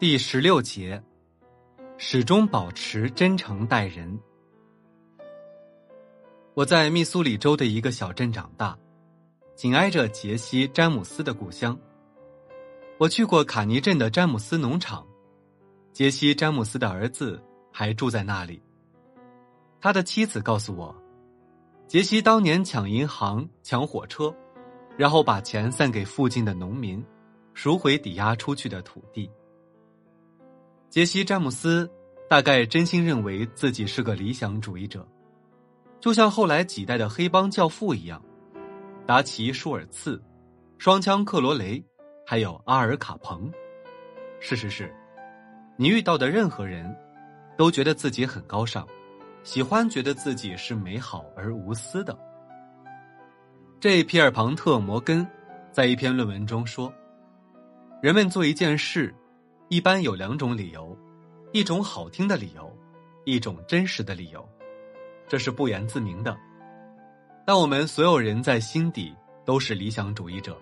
第十六节，始终保持真诚待人。我在密苏里州的一个小镇长大，紧挨着杰西·詹姆斯的故乡。我去过卡尼镇的詹姆斯农场，杰西·詹姆斯的儿子还住在那里。他的妻子告诉我，杰西当年抢银行、抢火车，然后把钱散给附近的农民，赎回抵押出去的土地。杰西·詹姆斯大概真心认为自己是个理想主义者，就像后来几代的黑帮教父一样，达奇·舒尔茨、双枪克罗雷，还有阿尔·卡彭。事实是，你遇到的任何人，都觉得自己很高尚，喜欢觉得自己是美好而无私的。这皮尔·庞特·摩根在一篇论文中说：“人们做一件事。”一般有两种理由，一种好听的理由，一种真实的理由，这是不言自明的。但我们所有人在心底都是理想主义者，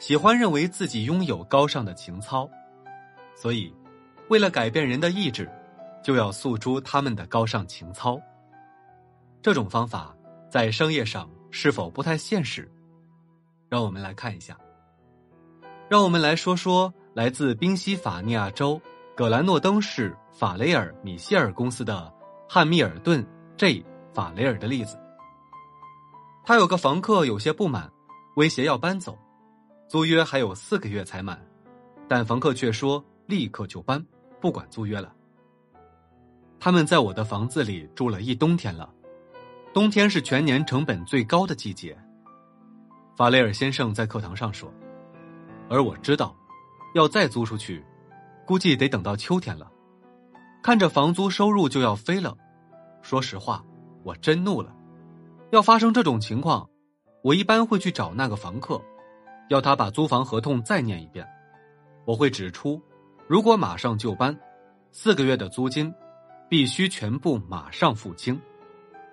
喜欢认为自己拥有高尚的情操，所以，为了改变人的意志，就要诉诸他们的高尚情操。这种方法在商业上是否不太现实？让我们来看一下。让我们来说说。来自宾夕法尼亚州葛兰诺登市法雷尔米歇尔公司的汉密尔顿 J 法雷尔的例子。他有个房客有些不满，威胁要搬走，租约还有四个月才满，但房客却说立刻就搬，不管租约了。他们在我的房子里住了一冬天了，冬天是全年成本最高的季节。法雷尔先生在课堂上说，而我知道。要再租出去，估计得等到秋天了。看着房租收入就要飞了，说实话，我真怒了。要发生这种情况，我一般会去找那个房客，要他把租房合同再念一遍。我会指出，如果马上就搬，四个月的租金必须全部马上付清，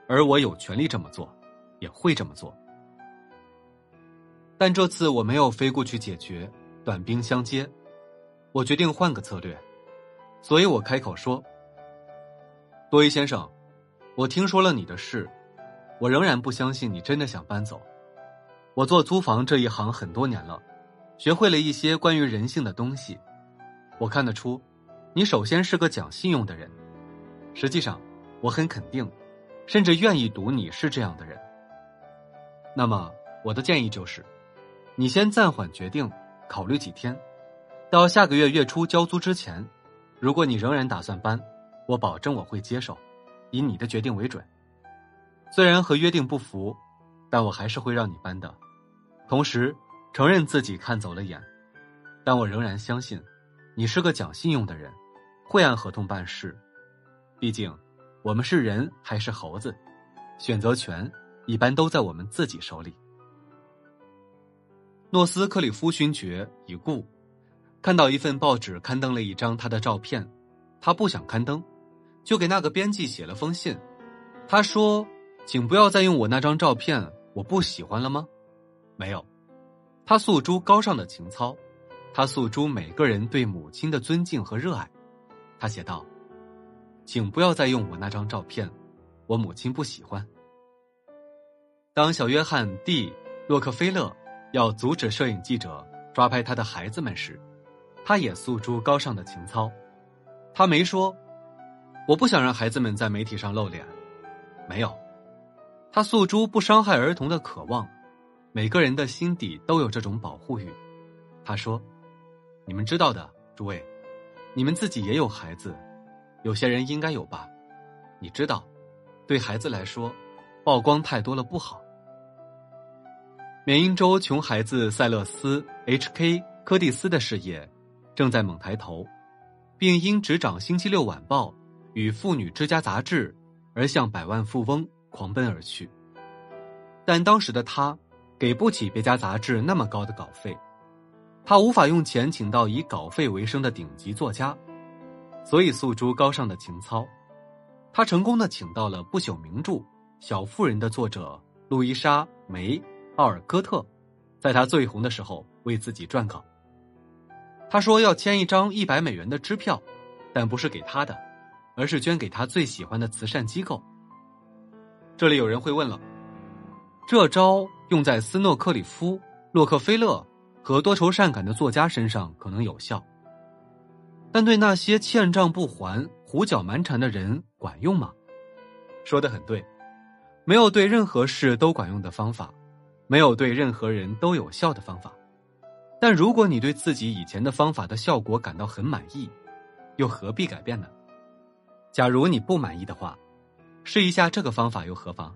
而我有权利这么做，也会这么做。但这次我没有飞过去解决。短兵相接，我决定换个策略，所以我开口说：“多伊先生，我听说了你的事，我仍然不相信你真的想搬走。我做租房这一行很多年了，学会了一些关于人性的东西。我看得出，你首先是个讲信用的人。实际上，我很肯定，甚至愿意赌你是这样的人。那么，我的建议就是，你先暂缓决定。”考虑几天，到下个月月初交租之前，如果你仍然打算搬，我保证我会接受，以你的决定为准。虽然和约定不符，但我还是会让你搬的。同时，承认自己看走了眼，但我仍然相信，你是个讲信用的人，会按合同办事。毕竟，我们是人还是猴子，选择权一般都在我们自己手里。诺斯克里夫勋爵已故，看到一份报纸刊登了一张他的照片，他不想刊登，就给那个编辑写了封信。他说：“请不要再用我那张照片，我不喜欢了吗？”没有，他诉诸高尚的情操，他诉诸每个人对母亲的尊敬和热爱。他写道：“请不要再用我那张照片，我母亲不喜欢。”当小约翰 ·D· 洛克菲勒。要阻止摄影记者抓拍他的孩子们时，他也诉诸高尚的情操。他没说：“我不想让孩子们在媒体上露脸。”没有，他诉诸不伤害儿童的渴望。每个人的心底都有这种保护欲。他说：“你们知道的，诸位，你们自己也有孩子，有些人应该有吧？你知道，对孩子来说，曝光太多了不好。”缅因州穷孩子塞勒斯 H.K. 柯蒂斯的事业正在猛抬头，并因执掌《星期六晚报》与《妇女之家》杂志而向百万富翁狂奔而去。但当时的他给不起别家杂志那么高的稿费，他无法用钱请到以稿费为生的顶级作家，所以诉诸高尚的情操，他成功的请到了不朽名著《小妇人》的作者路易莎梅。奥尔戈特，在他最红的时候为自己撰稿。他说要签一张一百美元的支票，但不是给他的，而是捐给他最喜欢的慈善机构。这里有人会问了，这招用在斯诺克里夫、洛克菲勒和多愁善感的作家身上可能有效，但对那些欠账不还、胡搅蛮缠的人管用吗？说的很对，没有对任何事都管用的方法，没有对任何人都有效的方法。但如果你对自己以前的方法的效果感到很满意，又何必改变呢？假如你不满意的话，试一下这个方法又何妨？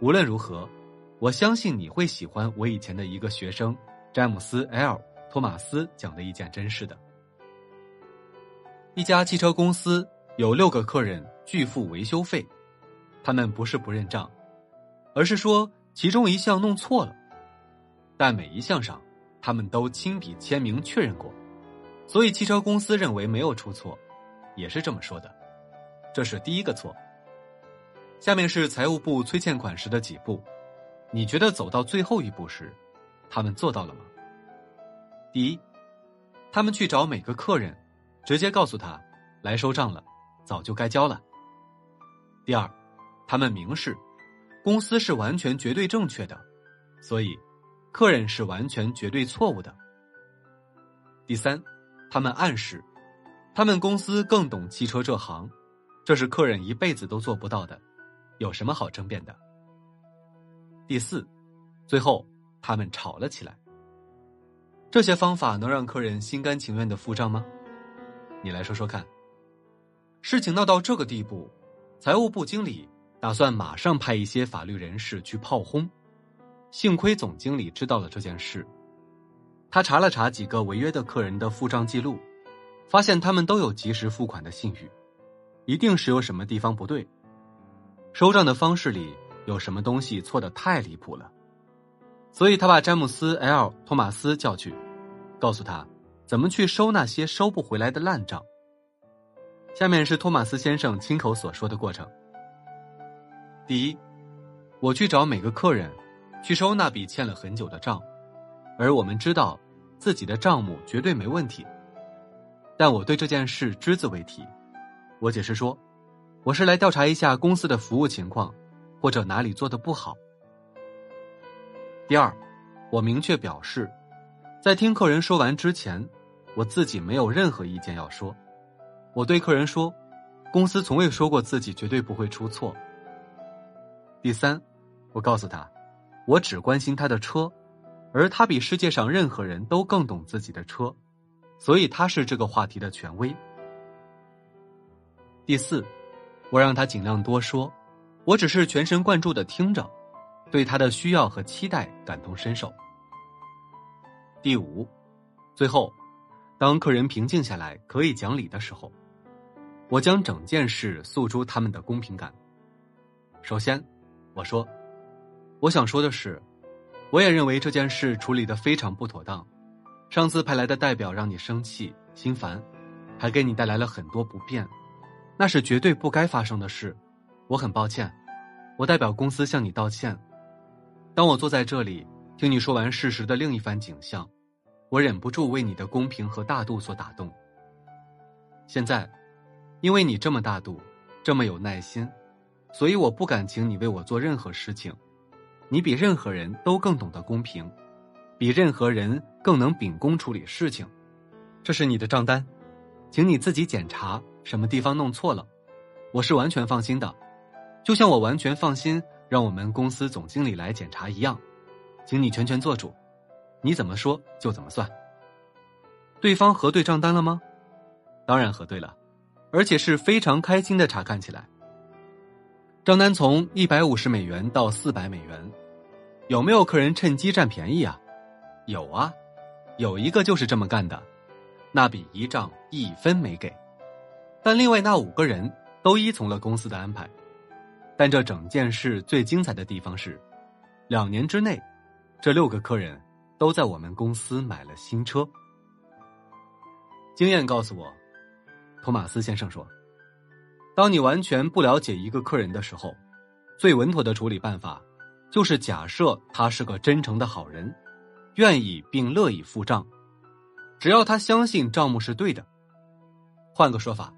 无论如何，我相信你会喜欢我以前的一个学生詹姆斯 ·L· 托马斯讲的一件真事的。一家汽车公司有六个客人拒付维修费。他们不是不认账，而是说其中一项弄错了，但每一项上他们都亲笔签名确认过，所以汽车公司认为没有出错，也是这么说的。这是第一个错。下面是财务部催欠款时的几步，你觉得走到最后一步时，他们做到了吗？第一，他们去找每个客人，直接告诉他来收账了，早就该交了。第二。他们明示，公司是完全绝对正确的，所以客人是完全绝对错误的。第三，他们暗示，他们公司更懂汽车这行，这是客人一辈子都做不到的，有什么好争辩的？第四，最后他们吵了起来。这些方法能让客人心甘情愿的付账吗？你来说说看。事情闹到这个地步，财务部经理。打算马上派一些法律人士去炮轰，幸亏总经理知道了这件事，他查了查几个违约的客人的付账记录，发现他们都有及时付款的信誉，一定是有什么地方不对，收账的方式里有什么东西错的太离谱了，所以他把詹姆斯 ·L· 托马斯叫去，告诉他怎么去收那些收不回来的烂账。下面是托马斯先生亲口所说的过程。第一，我去找每个客人，去收那笔欠了很久的账，而我们知道自己的账目绝对没问题。但我对这件事只字未提。我解释说，我是来调查一下公司的服务情况，或者哪里做的不好。第二，我明确表示，在听客人说完之前，我自己没有任何意见要说。我对客人说，公司从未说过自己绝对不会出错。第三，我告诉他，我只关心他的车，而他比世界上任何人都更懂自己的车，所以他是这个话题的权威。第四，我让他尽量多说，我只是全神贯注的听着，对他的需要和期待感同身受。第五，最后，当客人平静下来可以讲理的时候，我将整件事诉诸他们的公平感。首先。我说：“我想说的是，我也认为这件事处理的非常不妥当。上次派来的代表让你生气、心烦，还给你带来了很多不便，那是绝对不该发生的事。我很抱歉，我代表公司向你道歉。当我坐在这里听你说完事实的另一番景象，我忍不住为你的公平和大度所打动。现在，因为你这么大度，这么有耐心。”所以我不敢请你为我做任何事情，你比任何人都更懂得公平，比任何人更能秉公处理事情。这是你的账单，请你自己检查什么地方弄错了。我是完全放心的，就像我完全放心让我们公司总经理来检查一样，请你全权做主，你怎么说就怎么算。对方核对账单了吗？当然核对了，而且是非常开心的查看起来。账单从一百五十美元到四百美元，有没有客人趁机占便宜啊？有啊，有一个就是这么干的，那笔一账一分没给，但另外那五个人都依从了公司的安排。但这整件事最精彩的地方是，两年之内，这六个客人都在我们公司买了新车。经验告诉我，托马斯先生说。当你完全不了解一个客人的时候，最稳妥的处理办法，就是假设他是个真诚的好人，愿意并乐意付账。只要他相信账目是对的。换个说法，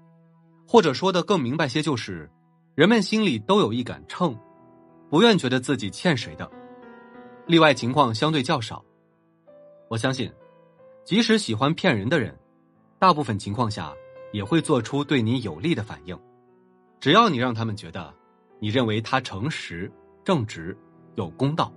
或者说的更明白些，就是人们心里都有一杆秤，不愿觉得自己欠谁的。例外情况相对较少。我相信，即使喜欢骗人的人，大部分情况下也会做出对你有利的反应。只要你让他们觉得，你认为他诚实、正直、有公道。